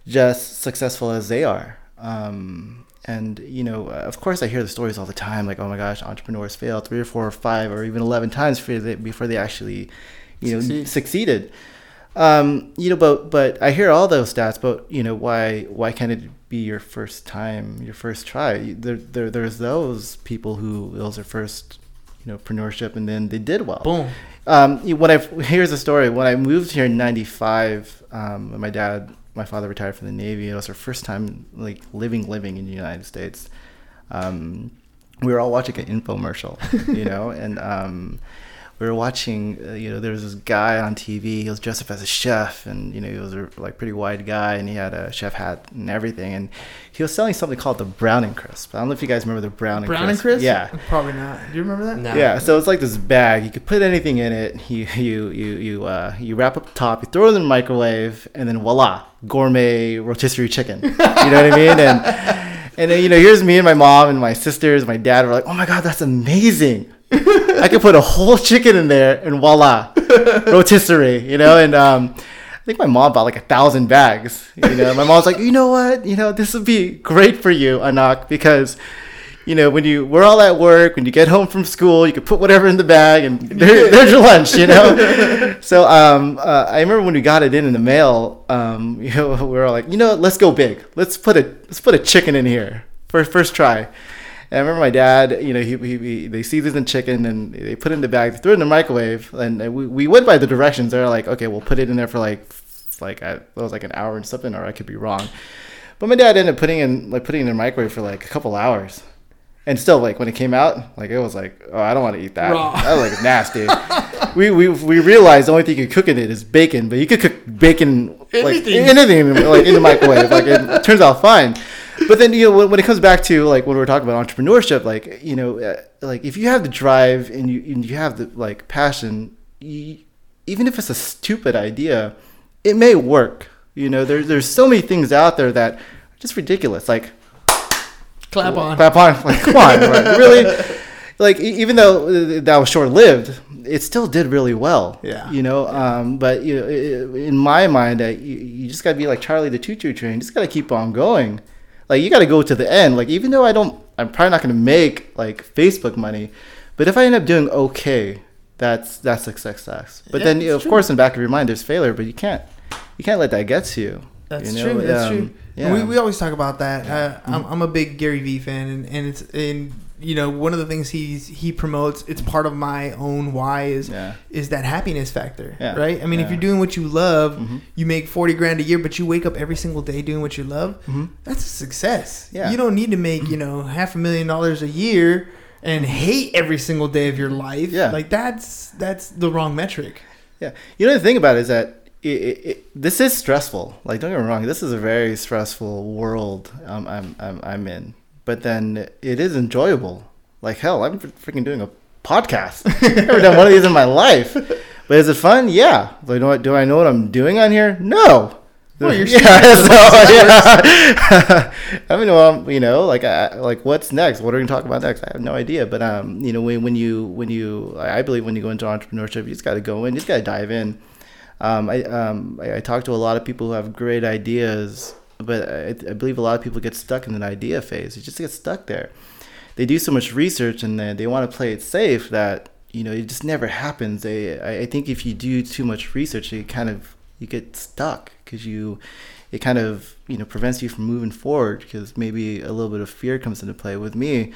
S3: just successful as they are. Um, and you know, uh, of course, I hear the stories all the time, like, "Oh my gosh, entrepreneurs fail three or four or five or even eleven times before they, before they actually, you know,
S1: Succeed.
S3: succeeded." Um, you know, but but I hear all those stats, but you know, why why can't it be your first time, your first try? There, there there's those people who it was their first, you know, entrepreneurship, and then they did well.
S1: Boom.
S3: Um, when I here's a story. When I moved here in '95, um, my dad, my father retired from the Navy. It was our first time like living, living in the United States. Um, we were all watching an infomercial, you know, and um, we were watching. Uh, you know, there was this guy on TV. He was dressed up as a chef, and you know, he was a like pretty wide guy, and he had a chef hat and everything. And he was selling something called the Browning Crisp. I don't know if you guys remember the Browning
S1: Brown and
S3: Crisp. Yeah.
S1: Probably not. Do you remember that?
S2: No.
S3: Yeah, so it's like this bag. You could put anything in it. You you you you uh, you wrap up the top. You throw it in the microwave, and then voila, gourmet rotisserie chicken. You know what I mean? And and then you know, here's me and my mom and my sisters, my dad were like, "Oh my god, that's amazing! I could put a whole chicken in there, and voila, rotisserie." You know, and um, I think my mom bought like a thousand bags. You know, my mom's like, "You know what? You know, this would be great for you, Anak, because." you know, when you we're all at work, when you get home from school, you can put whatever in the bag, and there, there's your lunch. You know. so um, uh, I remember when we got it in in the mail. Um, you know, we were all like, you know, let's go big. Let's put a let's put a chicken in here first first try. And I remember my dad, you know, he, he, he they seasoned in chicken and they put it in the bag, threw it in the microwave, and we, we went by the directions. They're like, okay, we'll put it in there for like like I, that was like an hour and something, or I could be wrong. But my dad ended up putting in like putting it in the microwave for like a couple hours. And still, like when it came out, like it was like, oh, I don't want to eat that.
S1: Raw.
S3: That was like nasty. we, we we realized the only thing you could cook in it is bacon, but you could cook bacon like
S1: Anything.
S3: anything in, like in the microwave. Like it turns out fine. But then you know when, when it comes back to like when we're talking about entrepreneurship, like you know, uh, like if you have the drive and you and you have the like passion, you, even if it's a stupid idea, it may work. You know, there, there's so many things out there that are just ridiculous. Like
S1: Clap on.
S3: clap on. Like, come on, like, really? Like, even though uh, that was short lived, it still did really well.
S1: Yeah.
S3: You know, um, but you know, in my mind, uh, you, you just gotta be like Charlie the Choo Choo Train. Just gotta keep on going. Like, you gotta go to the end. Like, even though I don't, I'm probably not gonna make like Facebook money, but if I end up doing okay, that's that's a success. But
S1: Yeah,
S3: then, you know, of
S1: true.
S3: course, in the back of your mind, there's failure, but you can't, you can't let that get to you.
S1: That's
S3: you know?
S1: true. That's
S3: Um,
S1: true.
S3: Yeah.
S1: We, we always talk about that. Uh, I'm, I'm a big Gary Vee fan, and, and it's and you know one of the things he's he promotes it's part of my own why is
S3: Yeah.
S1: is that happiness factor
S3: Yeah.
S1: right i mean if you're doing what you love
S3: Mhm.
S1: you make 40 grand a year but you wake up every single day doing what you love
S3: Mhm.
S1: that's a success
S3: Yeah.
S1: you don't need to make you know half a million dollars a year and hate every single day of your life
S3: Yeah.
S1: like that's that's the wrong metric
S3: Yeah, you know the thing about it is that it, it, it, this is stressful. Like, don't get me wrong, this is a very stressful world um, I'm, I'm I'm in. But then it is enjoyable. Like hell, I'm freaking doing a podcast. I've never done one of these in my life. But is it fun? Yeah. Do I know what, do I know what I'm doing on here? No.
S1: Well, you're
S3: yeah, so, yeah. I mean, well, you know, like, I, like what's next? What are we gonna talk about next? I have no idea. But um, you know, when, when you when you, I believe when you go into entrepreneurship, you just got to go in. You just got to dive in. Um, I um, I, I talk to a lot of people who have great ideas, but I, I believe a lot of people get stuck in an idea phase. You just get stuck there. They do so much research and they, they want to play it safe that you know it just never happens. They, I, I think if you do too much research, you kind of you get stuck because you it kind of you know prevents you from moving forward because maybe a little bit of fear comes into play. With me,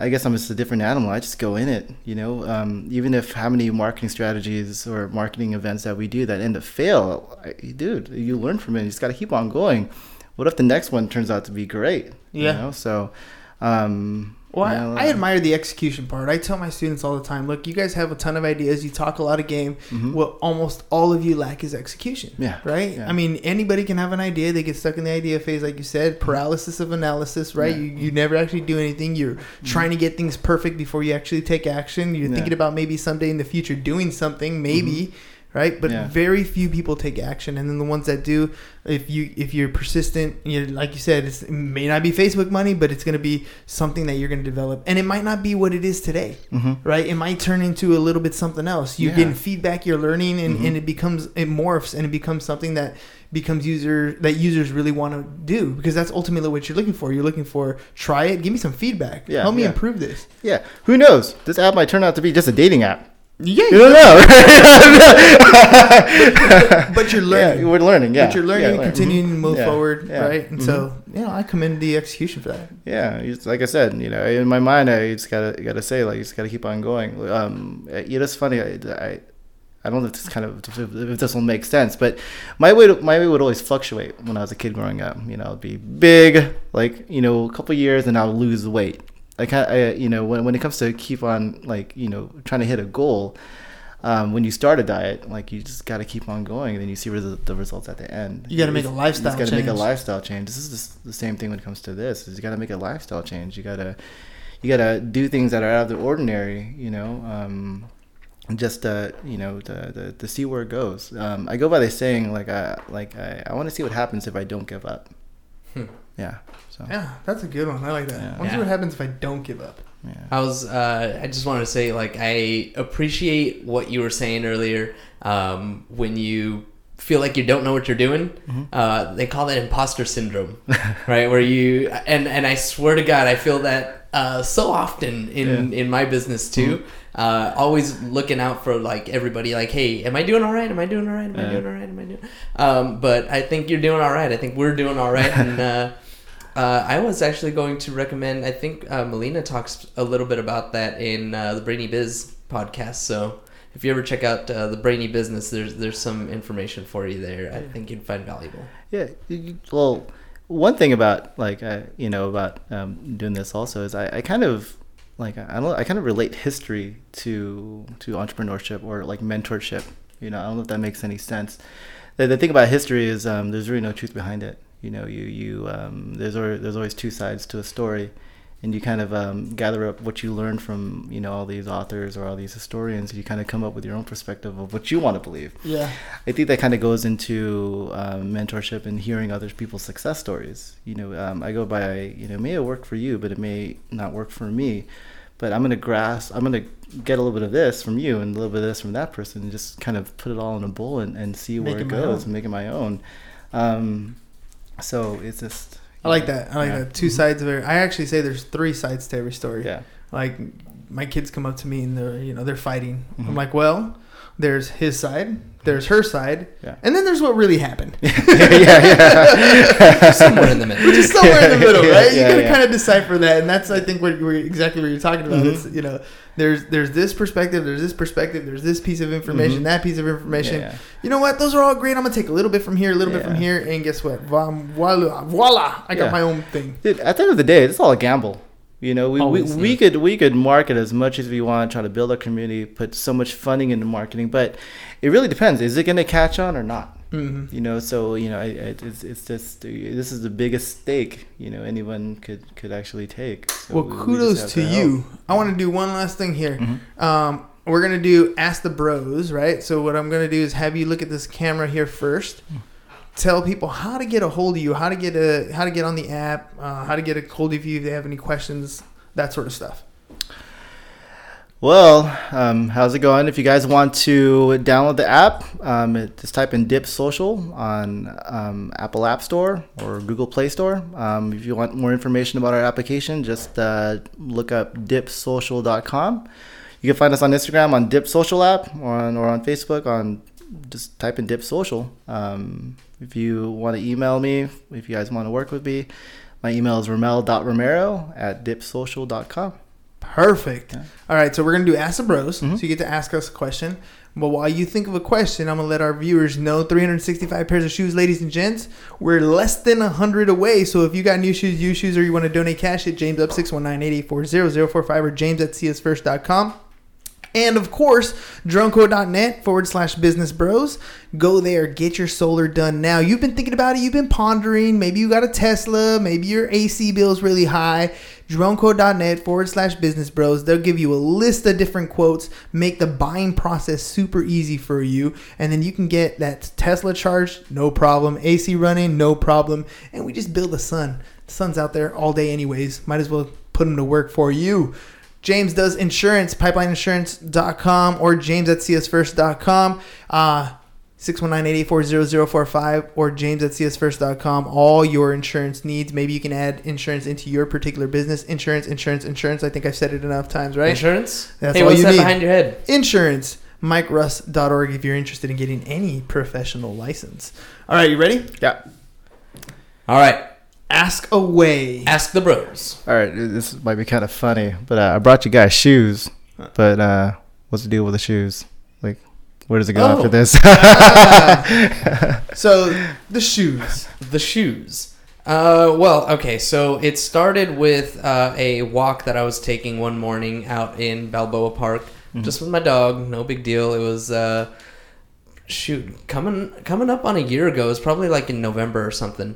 S3: I guess I'm just a different animal. I just go in it, you know. Um, even if how many marketing strategies or marketing events that we do that end up fail, I, dude, you learn from it. You just got to keep on going. What if the next one turns out to be great?
S1: Yeah.
S3: You know? So, um,
S1: Well, I, I admire the execution part. I tell my students all the time, look, you guys have a ton of ideas. You talk a lot of game. What almost all of you lack is execution.
S3: Mm-hmm. Yeah,
S1: Right?
S3: yeah.
S1: I mean, anybody can have an idea. They get stuck in the idea phase, like you said, paralysis of analysis, right?
S3: Mm-hmm. Yeah.
S1: You, you never actually do anything. You're trying to get things perfect before you actually take action. You're
S3: Yeah.
S1: thinking about maybe someday in the future doing something, maybe. Right, but
S3: Mm-hmm. Yeah.
S1: very few people take action, and then the ones that do, if you if you're persistent, you like you said, it's, it may not be Facebook money, but it's going to be something that you're going to develop, and it might not be what it is today
S3: Mhm.
S1: right? It might turn into a little bit something else. You're
S3: Yeah.
S1: getting feedback, you're learning, and,
S3: Mhm.
S1: and it becomes it morphs and it becomes something that becomes user that users really want to do because that's ultimately what you're looking for. You're looking for try it, give me some feedback,
S3: Yeah,
S1: help me
S3: yeah.
S1: improve this.
S3: Yeah. Who knows? This app might turn out to be just a dating app.
S1: Yeah,
S3: You don't know.
S1: but you're
S3: yeah,
S1: learning.
S3: we're learning. Yeah,
S1: but you're learning
S3: yeah,
S1: and
S3: learn.
S1: continuing
S3: Mhm.
S1: to move
S3: Yeah,
S1: forward,
S3: yeah.
S1: right? And
S3: Mhm.
S1: so, you know, I commend the execution for that.
S3: Yeah, it's, like I said, you know, in my mind, I just gotta gotta say, like, you just gotta keep on going. Um, you know, it's funny. I, I, I don't know if this kind of if, if this will make sense, but my weight my weight would always fluctuate when I was a kid growing up. You know, I'd be big, like you know, a couple years, and I'll lose weight. I kind, I, you know, when when it comes to keep on like you know trying to hit a goal. Um, when you start a diet, like you just got to keep on going, and then you see res- the results at the end.
S1: You gotta make a lifestyle
S3: You got to make a
S1: change.
S3: lifestyle change. This is just the same thing when it comes to this. Is you got to make a lifestyle change. You gotta you gotta do things that are out of the ordinary. You know, um, just uh, you know to, to, to see where it goes. Um, I go by the saying like I like I, I want to see what happens if I don't give up. Yeah. So yeah.
S1: Yeah, that's a good one. I like that.
S3: Yeah.
S1: I wonder
S2: Yeah.
S1: what happens if I don't give up.
S2: I was. Uh, I just wanted to say, like, I appreciate what you were saying earlier. Um, when you feel like you don't know what you're doing, uh, they call that imposter syndrome, right? Where you and and I swear to God, I feel that uh, so often in in my business too. Uh, always looking out for like everybody. Like, hey, am I doing all right? Am I doing all right? Am I doing all right? Am I doing? Um, but I think you're doing all right. I think we're doing all right, and. Uh, uh, I was actually going to recommend. I think uh, Melina talks a little bit about that in uh, the Brainy Biz podcast. So if you ever check out uh, the Brainy Business, there's there's some information for you there. I think you'd find valuable.
S3: Yeah. Well, one thing about like I, you know about um, doing this also is I, I kind of like I don't I kind of relate history to to entrepreneurship or like mentorship. You know, I don't know if that makes any sense. The, the thing about history is um, there's really no truth behind it. You know, you you um, there's there's always two sides to a story, and you kind of um, gather up what you learned from you know all these authors or all these historians. And you kind of come up with your own perspective of what you want to believe.
S1: Yeah.
S3: I think that kind of goes into um, mentorship and hearing other people's success stories. You know, um, I go by, you know, it may have worked for you, but it may not work for me. But I'm gonna grasp, I'm gonna get a little bit of this from you and a little bit of this from that person, and just kind of put it all in a bowl and, and see
S1: Make
S3: where
S1: it
S3: it goes and make it my own. Um, so it's just.
S1: I like that. I like
S3: Yeah.
S1: that. 2 sides of it. I actually say there's three sides to every story.
S3: Yeah.
S1: Like my kids come up to me and they're you know they're fighting.
S3: Mhm.
S1: I'm like, well, there's his side, there's her side,
S3: Yeah.
S1: and then there's what really happened.
S2: Yeah, somewhere in the middle.
S1: Just somewhere in the middle,
S3: Yeah,
S1: right? You
S3: yeah,
S1: gotta
S3: yeah.
S1: kind of decipher that, and that's I think what you're exactly what you're talking about.
S3: Mm-hmm.
S1: It's, you know, there's there's this perspective, there's this perspective, there's this piece of information, that piece of information.
S3: Mm-hmm. Yeah, yeah.
S1: You know what? Those are all great. I'm gonna take a little bit from here, a little bit from here, and guess what? Voila, voila! I got
S3: Yeah.
S1: my own thing.
S3: Dude, at the end of the day, it's all a gamble. You know, we, we,
S1: Always,
S3: we could we could market as much as we want, try to build a community, put so much funding into marketing, but it really depends. Is it going to catch on or not?
S1: Mhm.
S3: You know, so you know, I, I, it's it's just this is the biggest stake you know anyone could could actually take. So
S1: Well,
S3: we- we
S1: kudos
S3: have
S1: to you. I want to do one last thing here.
S3: Mm-hmm.
S1: Um, we're gonna do ask the bros, right? So what I'm gonna do is have you look at this camera here first. Tell people how to get a hold of you, how to get a how to get on the app, uh, how to get a hold of you if they have any questions, that sort of stuff.
S3: Well, um, how's it going? If you guys want to download the app, um, just type in Dip Social on um, Apple App Store or Google Play Store. Um, if you want more information about our application, just uh, look up dipsocial.com. You can find us on Instagram on Dip Social app or on, or on Facebook on just type in Dip Social. Um, if you want to email me, if you guys want to work with me, my email is romel.romero at dipsocial.com.
S1: Perfect.
S3: Yeah.
S1: All right, so we're gonna do ask the bros.
S3: Mhm.
S1: So you get to ask us a question. But while you think of a question, I'm gonna let our viewers know 365 pairs of shoes, ladies and gents. We're less than 100 away. So if you got new shoes, used shoes, or you want to donate cash, at James up 619-884-0045 or James at csfirst.com. And of course, dronequote.net forward slash business bros. Go there, get your solar done now. You've been thinking about it, you've been pondering. Maybe you got a Tesla, maybe your AC bill is really high. DroneQuote.net forward slash business bros. They'll give you a list of different quotes, make the buying process super easy for you. And then you can get that Tesla charged, no problem. AC running, no problem. And we just build the sun. The sun's out there all day, anyways. Might as well put them to work for you. James does insurance, pipelineinsurance.com or james at csfirst.com. Uh, 619-884-0045 or james at csfirst.com. All your insurance needs. Maybe you can add insurance into your particular business. Insurance, insurance, insurance. I think I've said it enough times, right?
S2: Insurance?
S1: That's
S2: hey,
S1: all
S2: what's
S1: you
S2: that
S1: need.
S2: behind your head?
S1: Insurance. MikeRuss.org if you're interested in getting any professional license. All right, you ready?
S3: Yeah.
S2: All right.
S1: Ask away.
S2: Ask the bros.
S3: All right, this might be kind of funny, but uh, I brought you guys shoes. But uh, what's the deal with the shoes? Like, where does it go
S1: Oh.
S3: after this?
S1: So, the shoes.
S2: The shoes. Uh, well, okay, so it started with uh, a walk that I was taking one morning out in Balboa Park, just with my dog. No big deal. It was uh, shoot coming coming up on a year ago. It was probably like in November or something.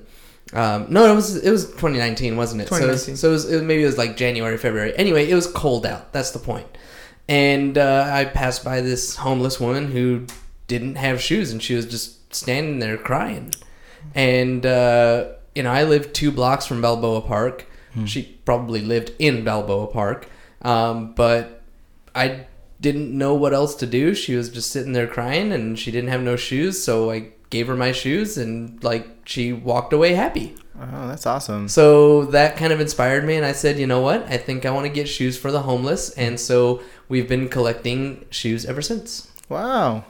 S2: Um, no, it was it was 2019, wasn't it? So it was,
S1: 2019.
S2: so it was, it, maybe it was like January, February. Anyway, it was cold out. That's the point. And uh, I passed by this homeless woman who didn't have shoes, and she was just standing there crying. And uh, you know, I lived two blocks from Balboa Park. She probably lived in Balboa Park, um, but I didn't know what else to do. She was just sitting there crying, and she didn't have no shoes. So I gave her my shoes, and like she walked away happy.
S3: oh, that's awesome.
S2: So that kind of inspired me, and I said, you know what? I think I want to get shoes for the homeless, and so we've been collecting shoes ever since.
S3: Wow.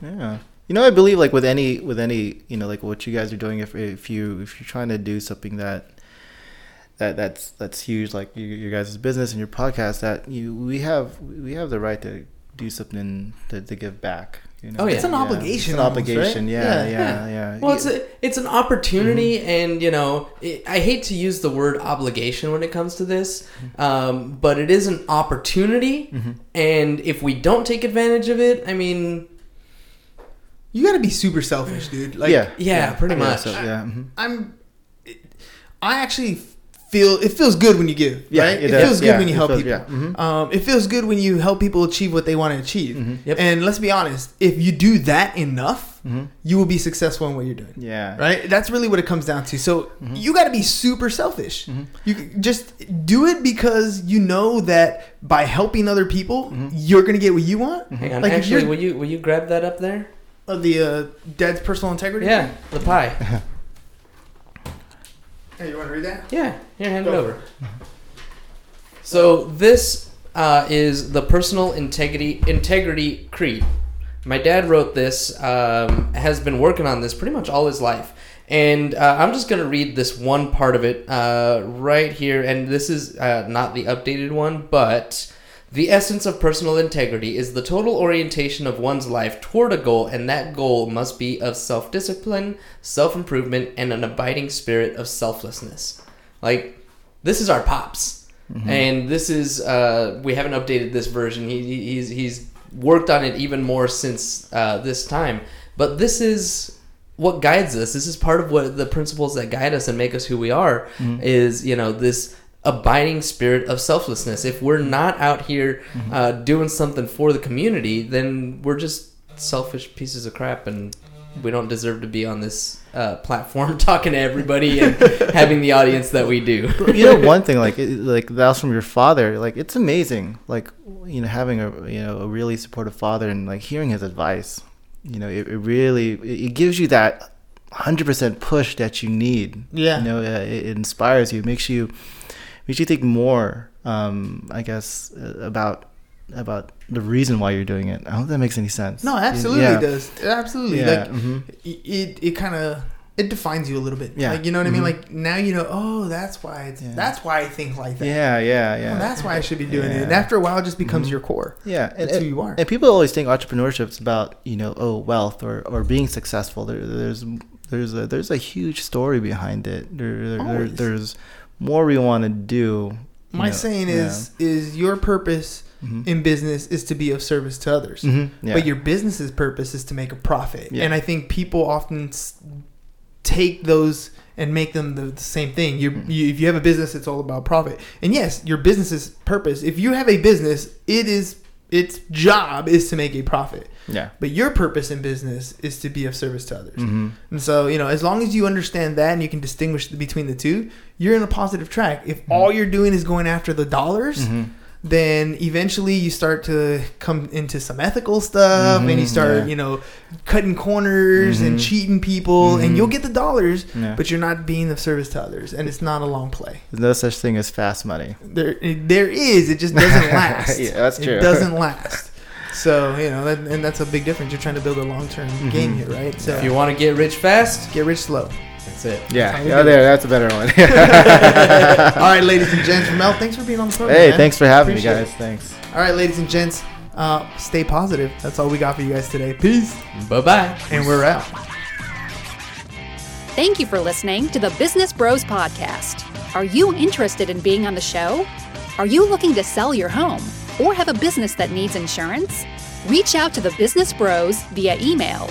S3: Yeah. You know, I believe like with any with any you know like what you guys are doing if if you if you're trying to do something that that that's that's huge like your, your guys' business and your podcast that you we have we have the right to do something to, to give back. You know?
S2: Oh, yeah.
S1: It's an obligation
S3: It's an
S1: almost,
S3: obligation.
S1: right?
S3: Yeah,
S1: Yeah.
S3: yeah, yeah.
S2: Well, it's a, it's an opportunity,
S3: Mm-hmm.
S2: and you know, it, I hate to use the word obligation when it comes to this, um, but it is an opportunity,
S3: Mm-hmm.
S2: and if we don't take advantage of it, I mean,
S1: You got to be super selfish, dude. Like,
S3: yeah,
S2: yeah, pretty
S3: yeah,
S2: much.
S3: so, yeah. mhm.
S1: I'm. I actually feel it feels good when you give.
S3: Yeah,
S1: right?
S3: it
S1: It,
S3: does.
S1: feels good
S3: Yeah,
S1: when you help
S3: feels-
S1: people.
S3: yeah, mhm.
S1: Um, it feels good when you help people achieve what they want to achieve.
S2: Yep.
S1: And let's be honest, if you do that enough, you will be successful in what you're doing.
S3: Yeah.
S1: Right. That's really what it comes down to. So you got to be super selfish. You just do it because you know that by helping other people, you're gonna get what you want.
S2: Hang on,
S1: Like,
S2: actually, will you will you grab that up there?
S1: Of the uh, dad's personal integrity.
S2: Yeah, the pie.
S1: Hey, you want to read that?
S2: Yeah, here, hand it over. So this uh, is the personal integrity integrity creed. My dad wrote this, um, has been working on this pretty much all his life. And uh, I'm just going to read this one part of it uh, right here. And this is uh, not the updated one, but the essence of personal integrity is the total orientation of one's life toward a goal, and that goal must be of self discipline, self improvement, and an abiding spirit of selflessness. Like, this is our pops. And this is, uh, we haven't updated this version. He, he- he's, he's worked on it even more since uh, this time. But this is what guides us. This is part of what the principles that guide us and make us who we are is, you know, this abiding spirit of selflessness. If we're not out here uh, doing something for the community, then we're just selfish pieces of crap and we don't deserve to be on this uh, platform talking to everybody and having the audience that we do.
S3: you know one thing like it, like that was from your father like it's amazing like you know having a you know a really supportive father and like hearing his advice you know it, it really it, it gives you that 100% push that you need
S1: Yeah.
S3: you know uh, it, it inspires you makes you makes you think more um i guess uh, about about the reason why you're doing it i hope that makes any sense
S1: No, absolutely
S3: Yeah.
S1: does. Absolutely.
S3: Yeah,
S1: Like
S3: mhm.
S1: it it kind of it defines you a little bit.
S3: Yeah.
S1: Like you know what I mean?
S3: Mhm.
S1: Like now you know, oh, that's why it's
S3: Yeah.
S1: that's why I think like that.
S3: yeah yeah yeah
S1: Oh, that's why I should be doing it. And after a while it just becomes
S3: Mhm.
S1: your core.
S3: Yeah, and,
S1: That's who
S3: and-
S1: you are.
S3: And people always think entrepreneurship is about you know oh wealth or, or being successful. There, there's there's a there's a huge story behind it. There, there- there's more we want to do.
S1: My
S3: know,
S1: saying
S3: yeah.
S1: is is your purpose
S3: Mhm.
S1: in business is to be of service to others.
S3: Mhm, yeah.
S1: But your business's purpose is to make a profit.
S3: Yeah.
S1: And I think people often take those and make them the, the same thing. You,
S3: Mm.
S1: you if you have a business, it's all about profit. And yes, your business's purpose. If you have a business, it is its job is to make a profit.
S3: yeah.
S1: But your purpose in business is to be of service to others.
S3: hmm
S1: And so, you know, as long as you understand that and you can distinguish between the two, you're in a positive track. If
S3: Mm-hmm.
S1: all you're doing is going after the dollars,
S3: hmm
S1: then eventually you start to come into some ethical stuff and you
S3: Mhm,
S1: start,
S3: yeah.
S1: you know, cutting corners and
S3: Mhm.
S1: cheating people and
S3: Mhm.
S1: you'll get the dollars,
S3: Yeah.
S1: but you're not being of service to others and it's not a long play.
S3: There's no such thing as fast money.
S1: There there is, it just doesn't last.
S3: Yeah, that's true.
S1: It doesn't last. So, you know, that, and that's a big difference. You're trying to build a long-term game here, right? So
S2: If you want to get rich fast,
S1: get rich slow.
S2: That's it.
S3: Yeah,
S1: how we
S3: yeah,
S1: do
S3: there. That's a better one.
S1: All right, ladies and gents, Mel, thanks for being on the program.
S3: hey,
S1: man.
S3: thanks for having
S1: Appreciate
S3: me,
S1: it.
S3: guys. Thanks.
S1: All right, ladies and gents, uh, stay positive. That's all we got for you guys today. Peace.
S2: Bye bye.
S1: And we're out.
S4: Thank you for listening to the Business Bros Podcast. Are you interested in being on the show? Are you looking to sell your home or have a business that needs insurance? Reach out to the Business Bros via email